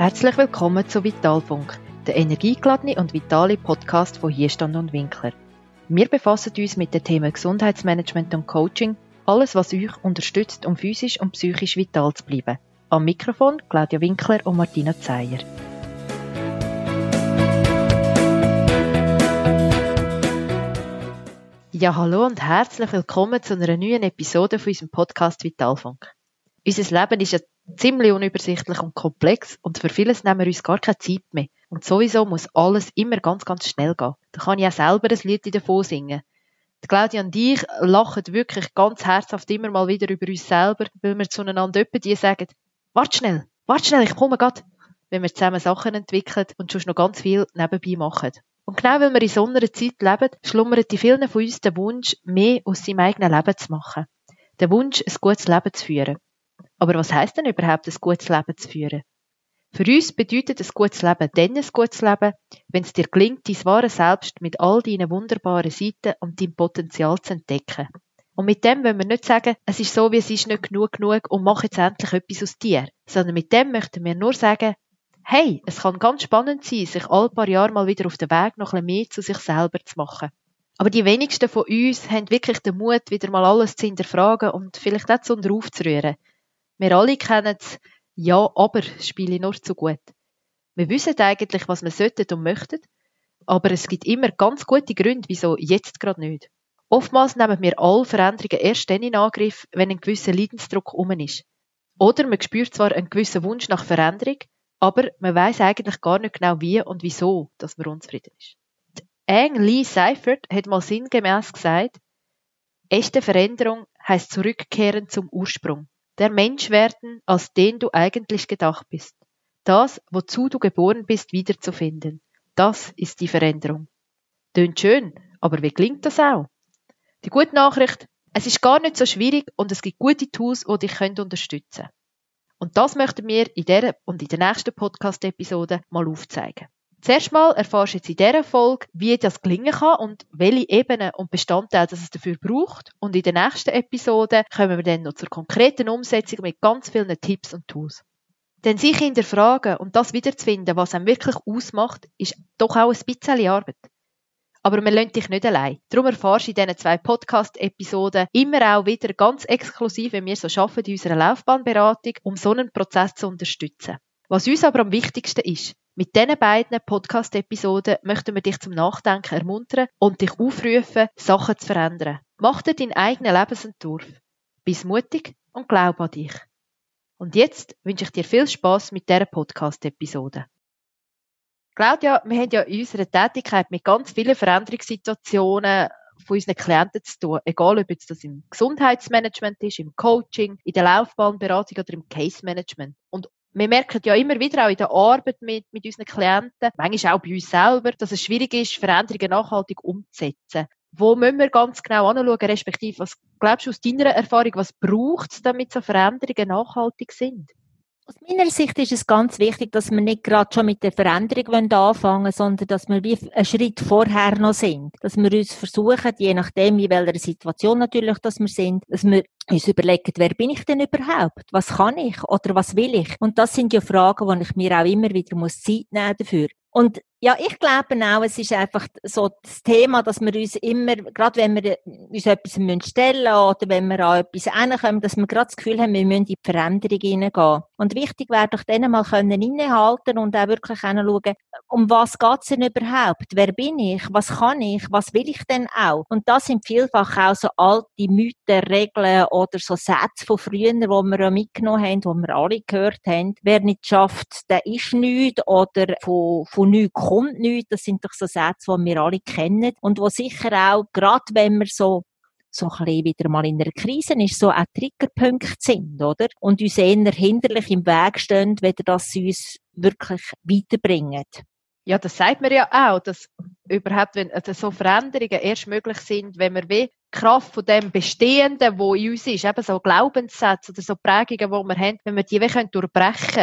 Herzlich willkommen zu Vitalfunk, der energiegeladene und vitale Podcast von Hierstand und Winkler. Wir befassen uns mit den Themen Gesundheitsmanagement und Coaching, alles was euch unterstützt, um physisch und psychisch vital zu bleiben. Am Mikrofon Claudia Winkler und Martina Zeyer. Ja, hallo und herzlich willkommen zu einer neuen Episode von unserem Podcast Vitalfunk. Unser Leben ist ja ziemlich unübersichtlich und komplex und für vieles nehmen wir uns gar keine Zeit mehr. Und sowieso muss alles immer ganz, ganz schnell gehen. Da kann ich auch selber ein Lied davon singen. Die Claudia und ich lachen wirklich ganz herzhaft immer mal wieder über uns selber, weil wir zueinander öppe die sagen, wart schnell, wart schnell, ich komme grad. Wenn wir zusammen Sachen entwickeln und schon noch ganz viel nebenbei machen. Und genau weil wir in so einer Zeit leben, schlummert in vielen von uns der Wunsch, mehr aus seinem eigenen Leben zu machen. Der Wunsch, ein gutes Leben zu führen. Aber was heißt denn überhaupt, ein gutes Leben zu führen? Für uns bedeutet ein gutes Leben dann ein gutes Leben, wenn es dir gelingt, dein wahre Selbst mit all deinen wunderbaren Seiten und deinem Potenzial zu entdecken. Und mit dem wollen wir nicht sagen, es ist so, wie es ist, nicht genug genug und mach jetzt endlich etwas aus dir. Sondern mit dem möchten wir nur sagen, hey, es kann ganz spannend sein, sich all paar Jahre mal wieder auf den Weg noch ein mehr zu sich selber zu machen. Aber die wenigsten von uns haben wirklich den Mut, wieder mal alles zu hinterfragen und vielleicht auch zu aufzurühren. Wir alle kennen es, ja, aber spiele nur zu gut. Wir wissen eigentlich, was wir sollten und möchten, aber es gibt immer ganz gute Gründe, wieso jetzt gerade nicht. Oftmals nehmen wir alle Veränderungen erst dann in Angriff, wenn ein gewisser Leidensdruck um ist. Oder man spürt zwar einen gewissen Wunsch nach Veränderung, aber man weiß eigentlich gar nicht genau wie und wieso, dass man unzufrieden ist. Die Lee Seifert hat mal sinngemäß gesagt, echte Veränderung heißt zurückkehren zum Ursprung der Mensch werden, als den du eigentlich gedacht bist. Das, wozu du geboren bist, wiederzufinden. Das ist die Veränderung. Tönt schön, aber wie klingt das auch? Die gute Nachricht, es ist gar nicht so schwierig und es gibt gute Tools, die dich unterstützen können. Und das möchten wir in dieser und in der nächsten Podcast-Episode mal aufzeigen. Zuerst mal erfährst du jetzt in dieser Folge, wie das gelingen kann und welche Ebenen und Bestandteile es dafür braucht. Und in der nächsten Episode kommen wir dann noch zur konkreten Umsetzung mit ganz vielen Tipps und Tools. Denn sich hinterfragen und das wiederzufinden, was einem wirklich ausmacht, ist doch auch ein bisschen Arbeit. Aber wir lassen dich nicht allein. Darum erfährst du in diesen zwei Podcast-Episoden immer auch wieder ganz exklusiv, wie wir so schaffen in unserer Laufbahnberatung, um so einen Prozess zu unterstützen. Was uns aber am wichtigsten ist, mit diesen beiden Podcast-Episoden möchten wir dich zum Nachdenken ermuntern und dich aufrufen, Sachen zu verändern. Mach dir deinen eigenen Lebensentwurf. Bist mutig und glaub an dich. Und jetzt wünsche ich dir viel Spaß mit dieser Podcast-Episode. Claudia, wir haben ja in unserer Tätigkeit mit ganz vielen Veränderungssituationen von unseren Klienten zu tun. Egal, ob jetzt das im Gesundheitsmanagement ist, im Coaching, in der Laufbahnberatung oder im Case Management. Und wir merken ja immer wieder auch in der Arbeit mit, mit unseren Klienten, manchmal auch bei uns selber, dass es schwierig ist, Veränderungen nachhaltig umzusetzen. Wo müssen wir ganz genau anschauen, respektive, was glaubst du aus deiner Erfahrung, was braucht es, damit so Veränderungen nachhaltig sind? Aus meiner Sicht ist es ganz wichtig, dass wir nicht gerade schon mit der Veränderung anfangen wollen, sondern dass wir wie einen Schritt vorher noch sind. Dass wir uns versuchen, je nachdem, in welcher Situation natürlich dass wir sind, dass wir uns überlegen, wer bin ich denn überhaupt? Was kann ich oder was will ich? Und das sind ja Fragen, die ich mir auch immer wieder Zeit nehmen dafür. Und ja, ich glaube auch, es ist einfach so das Thema, dass wir uns immer, gerade wenn wir uns etwas stellen müssen oder wenn wir an etwas hinkommen, dass wir gerade das Gefühl haben, wir müssen in die Veränderung hineingehen. Und wichtig wäre doch dann mal können innehalten und auch wirklich hinschauen, um was geht's denn überhaupt? Wer bin ich? Was kann ich? Was will ich denn auch? Und das sind vielfach auch so alte Mythen, Regeln oder so Sätze von früher, die wir ja mitgenommen haben, die wir alle gehört haben. Wer nicht schafft, der ist nichts oder von, von nichts kommt nichts. Das sind doch so Sätze, die wir alle kennen und wo sicher auch, gerade wenn wir so so ein bisschen wieder mal in einer Krise ist, so auch Triggerpunkte sind, oder? Und uns eher hinderlich im Weg stehen, weder dass sie uns wirklich weiterbringen. Ja, das sagt man ja auch, dass überhaupt, wenn also so Veränderungen erst möglich sind, wenn wir wie Kraft von dem Bestehenden, wo in uns ist, eben so Glaubenssätze oder so Prägungen, die wir haben, wenn wir die wie können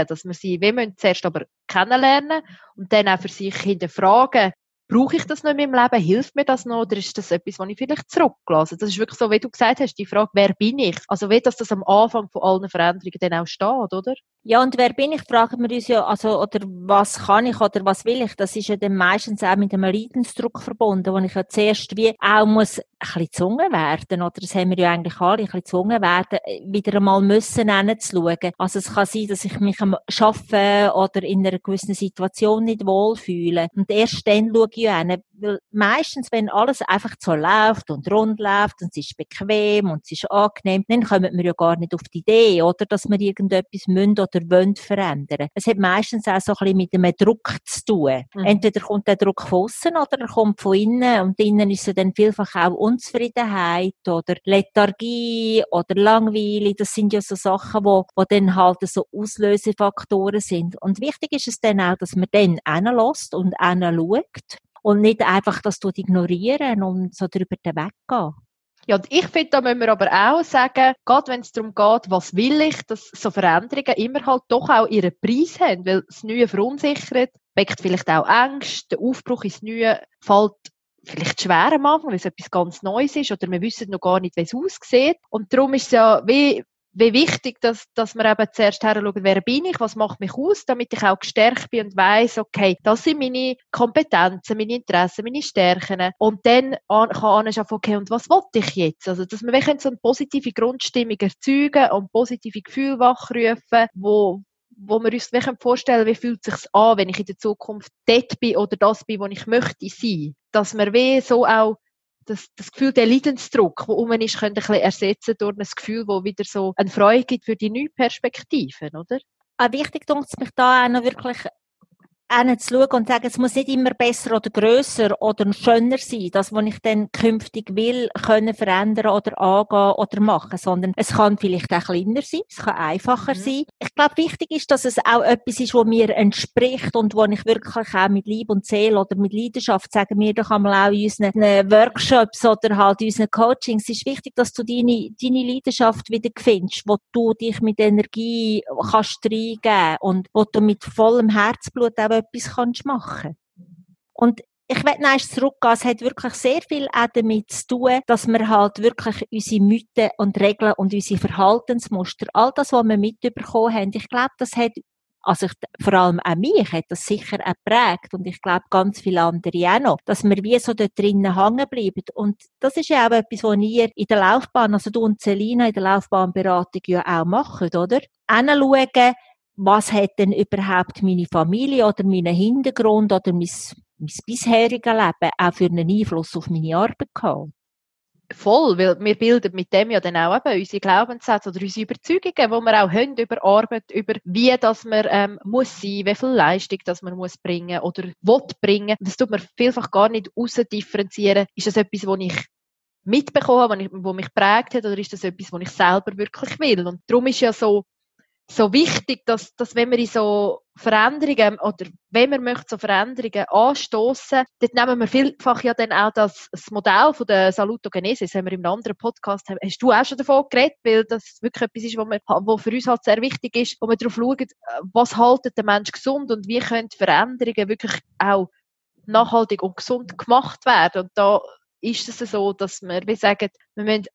dass wir sie, wie müssen zuerst aber kennenlernen und dann auch für sich hinterfragen, brauche ich das noch in meinem Leben? Hilft mir das noch? Oder ist das etwas, was ich vielleicht zurücklasse? Das ist wirklich so, wie du gesagt hast, die Frage, wer bin ich? Also wie, dass das am Anfang von allen Veränderungen dann auch steht, oder? Ja, und wer bin ich, fragen wir uns ja, also, oder was kann ich oder was will ich? Das ist ja dann meistens auch mit einem Leidensdruck verbunden, wo ich ja zuerst wie auch muss ein bisschen gezwungen werden, oder das haben wir ja eigentlich alle, ein bisschen gezwungen werden, wieder einmal müssen hinzuschauen. Also es kann sein, dass ich mich am Arbeiten oder in einer gewissen Situation nicht wohlfühle. Und erst dann schaue hin, weil meistens, wenn alles einfach so läuft und rund läuft und es ist bequem und es ist angenehm, dann kommen wir ja gar nicht auf die Idee, oder, dass wir irgendetwas müssen oder wollen verändern. Es hat meistens auch so ein bisschen mit einem Druck zu tun. Mhm. Entweder kommt der Druck von außen oder er kommt von innen und innen ist es dann vielfach auch Unzufriedenheit oder Lethargie oder Langweile. Das sind ja so Sachen, wo, wo dann halt so Auslösefaktoren sind. Und wichtig ist es dann auch, dass man dann hinlässt und hinschaut und nicht einfach das ignorieren und so drüber weggehen. Ja, und ich finde, da müssen wir aber auch sagen, gerade wenn es darum geht, was will ich, dass so Veränderungen immer halt doch auch ihren Preis haben, weil das Neue verunsichert, weckt vielleicht auch Ängste, der Aufbruch ins Neue fällt vielleicht schwer am Anfang, weil es etwas ganz Neues ist oder wir wissen noch gar nicht, wie es aussieht. Und darum ist es ja wie wie wichtig, dass, dass wir eben zuerst schauen, wer bin ich, was macht mich aus, damit ich auch gestärkt bin und weiß, okay, das sind meine Kompetenzen, meine Interessen, meine Stärken. Und dann an, kann anschauen, okay, und was wollte ich jetzt? Also, dass wir wirklich so eine positive Grundstimmung erzeugen und positive Gefühle wachrufen, wo, wo wir uns wirklich vorstellen, wie fühlt es sich an, wenn ich in der Zukunft dort bin oder das bin, wo ich möchte sein. Dass wir wie so auch das, das Gefühl, der Leidensdruck, der um ist, könnte ein bisschen ersetzen durch ein Gefühl, das wieder so eine Freude gibt für die neuen Perspektiven, oder? Auch wichtig es mich da auch noch wirklich zu schauen und zu sagen, es muss nicht immer besser oder grösser oder schöner sein, das, was ich dann künftig will, können verändern oder angehen oder machen, sondern es kann vielleicht auch kleiner sein, es kann einfacher mhm. sein. Ich glaube, wichtig ist, dass es auch etwas ist, was mir entspricht und wo ich wirklich auch mit Liebe und Seele oder mit Leidenschaft, sagen wir doch einmal auch in unseren Workshops oder halt in unseren Coachings, es ist wichtig, dass du deine, deine Leidenschaft wieder findest, wo du dich mit Energie kannst reingeben und wo du mit vollem Herzblut auch etwas kannst machen Und ich werde noch zurückgehen. Es hat wirklich sehr viel auch damit zu tun, dass wir halt wirklich unsere Mythen und Regeln und unsere Verhaltensmuster, all das, was wir mitbekommen haben, ich glaube, das hat also ich, vor allem auch mich hat das sicher auch geprägt und ich glaube ganz viele andere auch noch, dass wir wie so dort drinnen hängen bleiben. Und das ist ja auch etwas, was ihr in der Laufbahn, also du und Selina in der Laufbahnberatung ja auch macht, oder? Hinschauen, was hat denn überhaupt meine Familie oder mein Hintergrund oder mein, mein bisheriges Leben auch für einen Einfluss auf meine Arbeit gehabt? Voll, weil wir bilden mit dem ja dann auch eben unsere Glaubenssätze oder unsere Überzeugungen, die wir auch haben über Arbeit, über wie das man ähm, muss sein, wie viel Leistung das man muss bringen oder will bringen. Das tut man vielfach gar nicht differenzieren. Ist das etwas, was ich mitbekomme, was mich prägt hat, oder ist das etwas, was ich selber wirklich will? Und darum ist ja so so wichtig, dass, dass wenn wir in so Veränderungen oder wenn wir möchten so Veränderungen anstoßen, dort nehmen wir vielfach ja dann auch das, das Modell von der Salutogenese, das haben wir im anderen Podcast, hast du auch schon davon geredet, weil das wirklich etwas ist, was, was für uns halt sehr wichtig ist, wo wir darauf schauen, was haltet der Mensch gesund und wie können Veränderungen wirklich auch nachhaltig und gesund gemacht werden. Und da ist es so, dass wir, wie sagen, wir müssen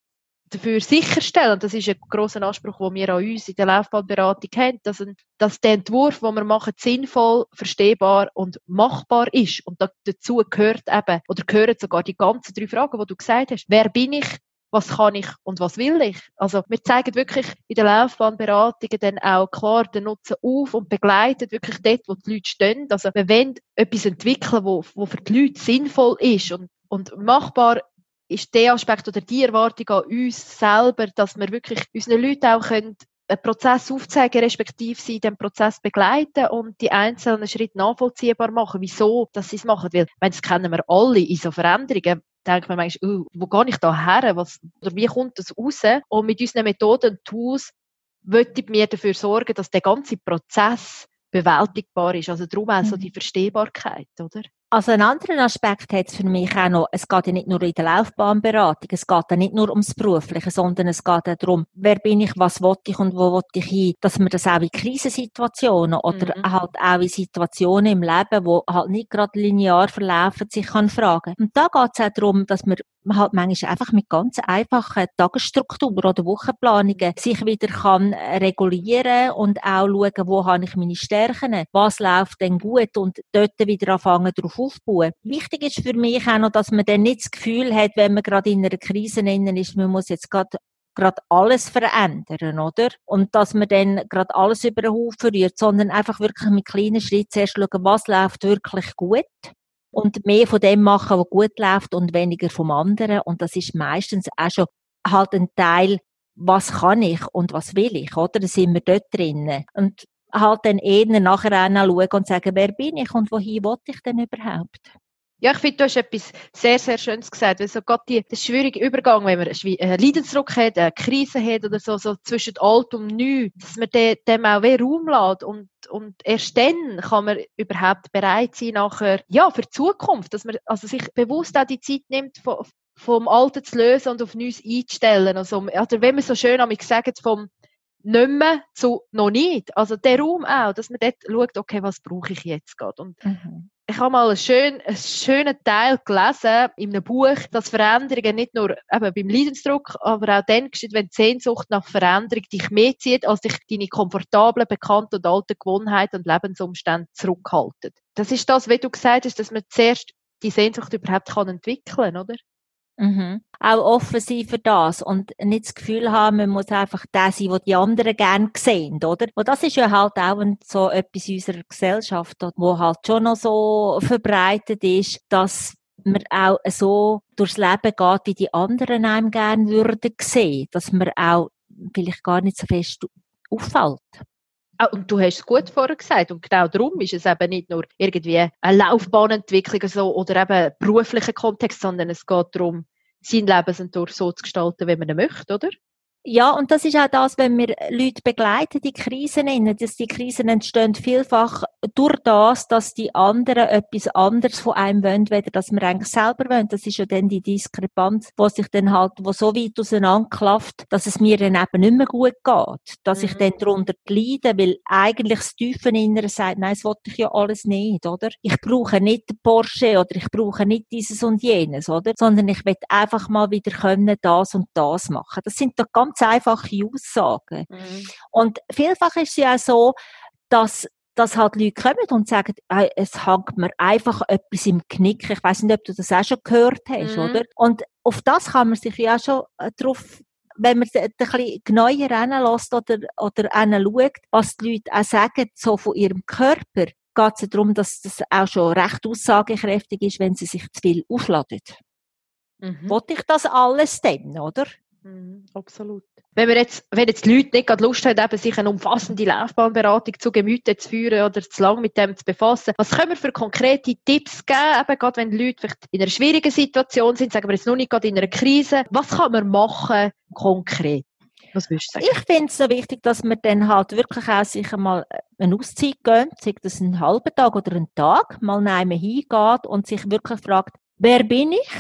dafür sicherstellen, und das ist ein grosser Anspruch, den wir an uns in der Laufbahnberatung haben, dass, dass der Entwurf, den wir machen, sinnvoll, verstehbar und machbar ist. Und dazu gehört eben, oder gehören sogar die ganzen drei Fragen, die du gesagt hast. Wer bin ich? Was kann ich und was will ich? Also, wir zeigen wirklich in der Laufbahnberatung dann auch klar den Nutzen auf und begleiten wirklich dort, wo die Leute stehen. Also, wir wollen etwas entwickeln, wo, wo für die Leute sinnvoll ist und, und machbar ist der Aspekt oder die Erwartung an uns selber, dass wir wirklich unseren Leuten auch können einen Prozess aufzeigen, respektive sie den Prozess begleiten und die einzelnen Schritte nachvollziehbar machen, wieso dass sie es machen. Weil, das kennen wir alle in so Veränderungen, denkt man manchmal, oh, wo gehe ich da her? Was, oder wie kommt das raus? Und mit unseren Methoden und Tools möchte ich mir dafür sorgen, dass der ganze Prozess bewältigbar ist. Also darum auch so mhm. die Verstehbarkeit, oder? Also einen anderen Aspekt hat es für mich auch noch, es geht ja nicht nur in der Laufbahnberatung, es geht ja nicht nur ums Berufliche, sondern es geht auch darum, wer bin ich, was will ich und wo will ich hin, dass man das auch in Krisensituationen oder mhm. halt auch in Situationen im Leben, wo halt nicht gerade linear verlaufen, sich kann fragen. Und da geht es auch darum, dass man halt manchmal einfach mit ganz einfachen Tagesstrukturen oder Wochenplanungen sich wieder kann regulieren und auch schauen, wo habe ich meine Stärken, was läuft denn gut und dort wieder anfangen, darauf aufbauen. Wichtig ist für mich auch noch, dass man dann nicht das Gefühl hat, wenn man gerade in einer Krise ist, man muss jetzt gerade gerade alles verändern, oder? Und dass man dann gerade alles über den Haufen rührt, sondern einfach wirklich mit kleinen Schritten zuerst schauen, was läuft wirklich gut und mehr von dem machen, was gut läuft und weniger vom anderen. Und das ist meistens auch schon halt ein Teil, was kann ich und was will ich, oder? Da sind wir dort drinnen. Und halt dann eher nachher schauen und sagen, wer bin ich und wohin will ich denn überhaupt? Ja, ich finde, du hast etwas sehr, sehr Schönes gesagt. Also gerade die, der schwierige Übergang, wenn man einen Leidensdruck hat, eine Krise hat oder so, so zwischen alt und neu, dass man dem, dem auch mehr Raum lässt und, und erst dann kann man überhaupt bereit sein, nachher, ja, für die Zukunft, dass man also sich bewusst auch die Zeit nimmt, von, vom Alten zu lösen und auf Neues einzustellen. Also, oder wenn man so schön am sagt, vom nicht mehr zu noch nicht. Also der Raum auch, dass man dort schaut, okay, was brauche ich jetzt gerade. Und mhm. ich habe mal einen schönen, einen schönen Teil gelesen in einem Buch, dass Veränderungen nicht nur eben beim Leidensdruck, aber auch dann geschieht, wenn die Sehnsucht nach Veränderung dich mehr zieht, als dich deine komfortablen, bekannten und alten Gewohnheiten und Lebensumstände zurückhalten. Das ist das, wie du gesagt hast, dass man zuerst die Sehnsucht überhaupt kann entwickeln, oder? Mhm. Auch offen sein für das und nicht das Gefühl haben, man muss einfach der sein, was die anderen gerne sehen, oder? Und das ist ja halt auch so etwas in unserer Gesellschaft, wo halt schon noch so verbreitet ist, dass man auch so durchs Leben geht, wie die anderen einem gerne würden sehen, dass man auch vielleicht gar nicht so fest auffällt. Ah, und du hast es gut vorher gesagt. Und genau darum ist es eben nicht nur irgendwie eine Laufbahnentwicklung so, oder eben beruflicher Kontext, sondern es geht darum, seinen Lebensentwurf so zu gestalten, wie man möchte, oder? Ja, und das ist auch das, wenn wir Leute begleiten, die Krisen nennen, dass die Krisen entstehen vielfach durch das, dass die anderen etwas anderes von einem wollen, weder dass wir eigentlich selber wollen. Das ist ja dann die Diskrepanz, wo sich dann halt, wo so weit auseinanderklafft, dass es mir dann eben nicht mehr gut geht. Dass mhm. ich dann darunter leide, weil eigentlich das tiefe Innere sagt, nein, das wollte ich ja alles nicht, oder? Ich brauche nicht den Porsche oder ich brauche nicht dieses und jenes, oder? Sondern ich will einfach mal wieder können, das und das machen. Das sind doch ganz ganz einfache Aussagen. Mhm. Und vielfach ist es ja so, dass dass halt Leute kommen und sagen, es hängt mir einfach etwas im Knick. Ich weiß nicht, ob du das auch schon gehört hast, mhm. oder? Und auf das kann man sich ja schon äh, drauf wenn man ein bisschen genauer hinlässt oder, oder schaut, was die Leute auch sagen, so von ihrem Körper, geht es darum, dass das auch schon recht aussagekräftig ist, wenn sie sich zu viel aufladen. Mhm. Wollte ich das alles denn, oder? Mhm, absolut. Wenn, wir jetzt, wenn jetzt die Leute nicht gerade Lust haben, eben sich eine umfassende Laufbahnberatung zu Gemüte zu führen oder zu lange mit dem zu befassen, was können wir für konkrete Tipps geben, eben gerade wenn die Leute vielleicht in einer schwierigen Situation sind, sagen wir jetzt noch nicht gerade in einer Krise, was kann man machen konkret? Was würdest du sagen? Ich finde es so wichtig, dass man dann halt wirklich auch sich einmal eine Auszeit gönnt, sei das einen halben Tag oder einen Tag, mal nehmen hingeht und sich wirklich fragt, wer bin ich?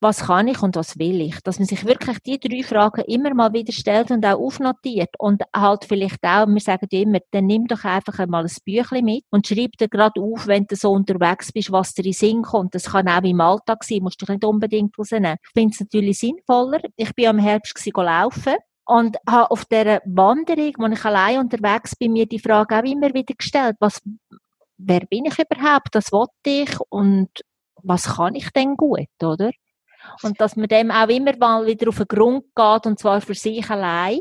Was kann ich und was will ich? Dass man sich wirklich die drei Fragen immer mal wieder stellt und auch aufnotiert und halt vielleicht auch, wir sagen ja immer, dann nimm doch einfach einmal ein Büchlein mit und schreib dir gerade auf, wenn du so unterwegs bist, was dir in Sinn kommt. Das kann auch im Alltag sein, musst du nicht unbedingt rausnehmen. Ich finde es natürlich sinnvoller. Ich bin am Herbst laufen und habe auf dieser Wanderung, wo ich allein unterwegs bin, mir die Frage auch immer wieder gestellt, was, wer bin ich überhaupt, was wollte ich und was kann ich denn gut, oder? Und dass man dem auch immer mal wieder auf den Grund geht, und zwar für sich allein.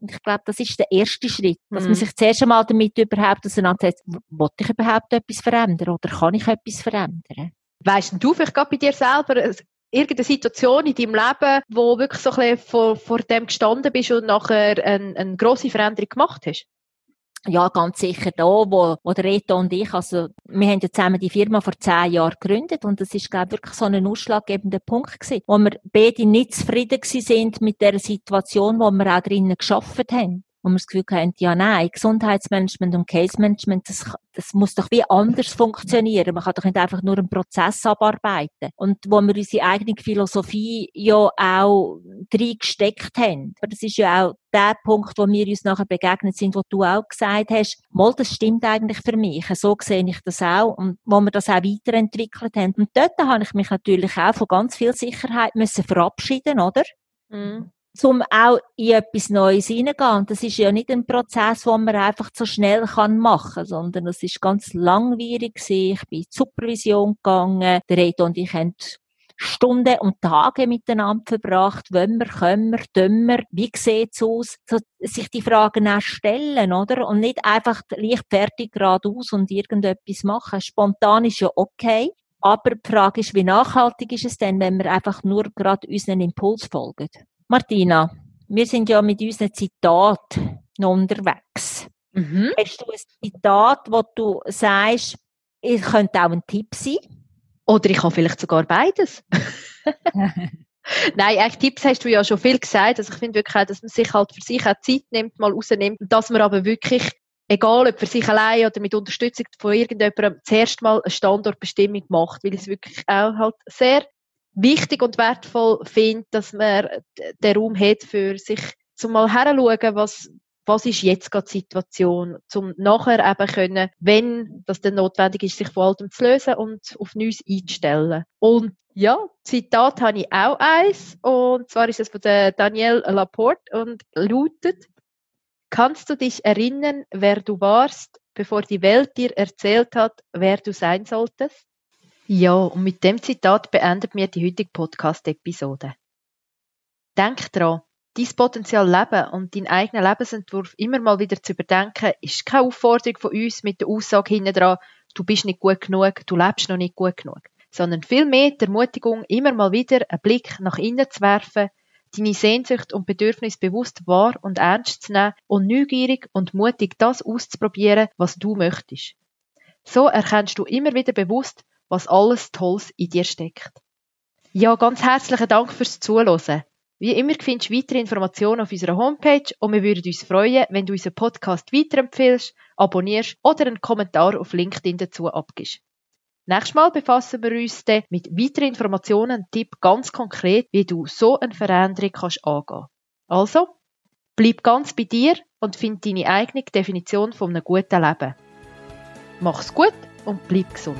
Und ich glaube, das ist der erste Schritt, dass mhm. man sich zuerst einmal damit überhaupt auseinandersetzt, wollte ich überhaupt etwas verändern oder kann ich etwas verändern? Weißt du vielleicht gerade bei dir selber irgendeine Situation in deinem Leben, wo wirklich so ein bisschen vor, vor dem gestanden bist und nachher eine, eine grosse Veränderung gemacht hast? Ja, ganz sicher da, wo, wo der Reto und ich, also, wir haben ja zusammen die Firma vor zehn Jahren gegründet und das ist, glaube ich, wirklich so ein ausschlaggebender Punkt gewesen, wo wir beide nicht zufrieden sind mit der Situation, wo wir auch drinnen geschafft haben. Wo wir das Gefühl haben, ja nein, Gesundheitsmanagement und Case Management, das, das muss doch wie anders funktionieren. Man kann doch nicht einfach nur einen Prozess abarbeiten. Und wo wir unsere eigene Philosophie ja auch reingesteckt haben. Aber das ist ja auch der Punkt, wo wir uns nachher begegnet sind, wo du auch gesagt hast, mal, das stimmt eigentlich für mich. So sehe ich das auch. Und wo wir das auch weiterentwickelt haben. Und dort habe ich mich natürlich auch von ganz viel Sicherheit müssen verabschieden, oder? Mhm um auch in etwas Neues hineingehen. Das ist ja nicht ein Prozess, den man einfach so schnell machen kann, sondern es ist ganz langwierig. Ich bin in die Supervision gegangen. Der Reto und ich haben Stunden und Tage miteinander verbracht. Wenn wir, können wir, tun wir, wie sieht's aus? So, sich die Fragen auch stellen, oder? Und nicht einfach leichtfertig geradeaus und irgendetwas machen. Spontan ist ja okay. Aber die Frage ist, wie nachhaltig ist es denn, wenn wir einfach nur gerade unseren Impuls folgen? Martina, wir sind ja mit unseren Zitaten noch unterwegs. Mhm. Hast du ein Zitat, wo du sagst, es könnte auch ein Tipp sein? Oder ich habe vielleicht sogar beides. Nein, eigentlich Tipps hast du ja schon viel gesagt. Also ich finde wirklich auch, dass man sich halt für sich auch Zeit nimmt, mal rausnimmt. Dass man aber wirklich, egal ob für sich allein oder mit Unterstützung von irgendjemandem, zuerst mal eine Standortbestimmung macht. Weil es wirklich auch halt sehr wichtig und wertvoll finde, dass man den Raum hat für sich zum mal herzuschauen, was, was ist jetzt gerade die Situation, zum nachher eben können, wenn das dann notwendig ist, sich von allem zu lösen und auf Neues einzustellen. Und ja, Zitat habe ich auch eins, und zwar ist es von der Danielle Laporte und lautet, kannst du dich erinnern, wer du warst, bevor die Welt dir erzählt hat, wer du sein solltest? Ja, und mit dem Zitat beendet mir die heutige Podcast-Episode. Denk dran, dein Potenzial leben und deinen eigenen Lebensentwurf immer mal wieder zu überdenken, ist keine Aufforderung von uns mit der Aussage hinten dran, du bist nicht gut genug, du lebst noch nicht gut genug, sondern vielmehr die Ermutigung, immer mal wieder einen Blick nach innen zu werfen, deine Sehnsucht und Bedürfnisse bewusst wahr und ernst zu nehmen und neugierig und mutig das auszuprobieren, was du möchtest. So erkennst du immer wieder bewusst, was alles Tolles in dir steckt. Ja, ganz herzlichen Dank fürs Zuhören. Wie immer findest du weitere Informationen auf unserer Homepage und wir würden uns freuen, wenn du unseren Podcast weiterempfehlst, abonnierst oder einen Kommentar auf LinkedIn dazu abgibst. Nächstes Mal befassen wir uns dann mit weiteren Informationen und Tipps ganz konkret, wie du so eine Veränderung kannst angehen. Also, bleib ganz bei dir und find deine eigene Definition von einem guten Leben. Mach's gut und bleib gesund.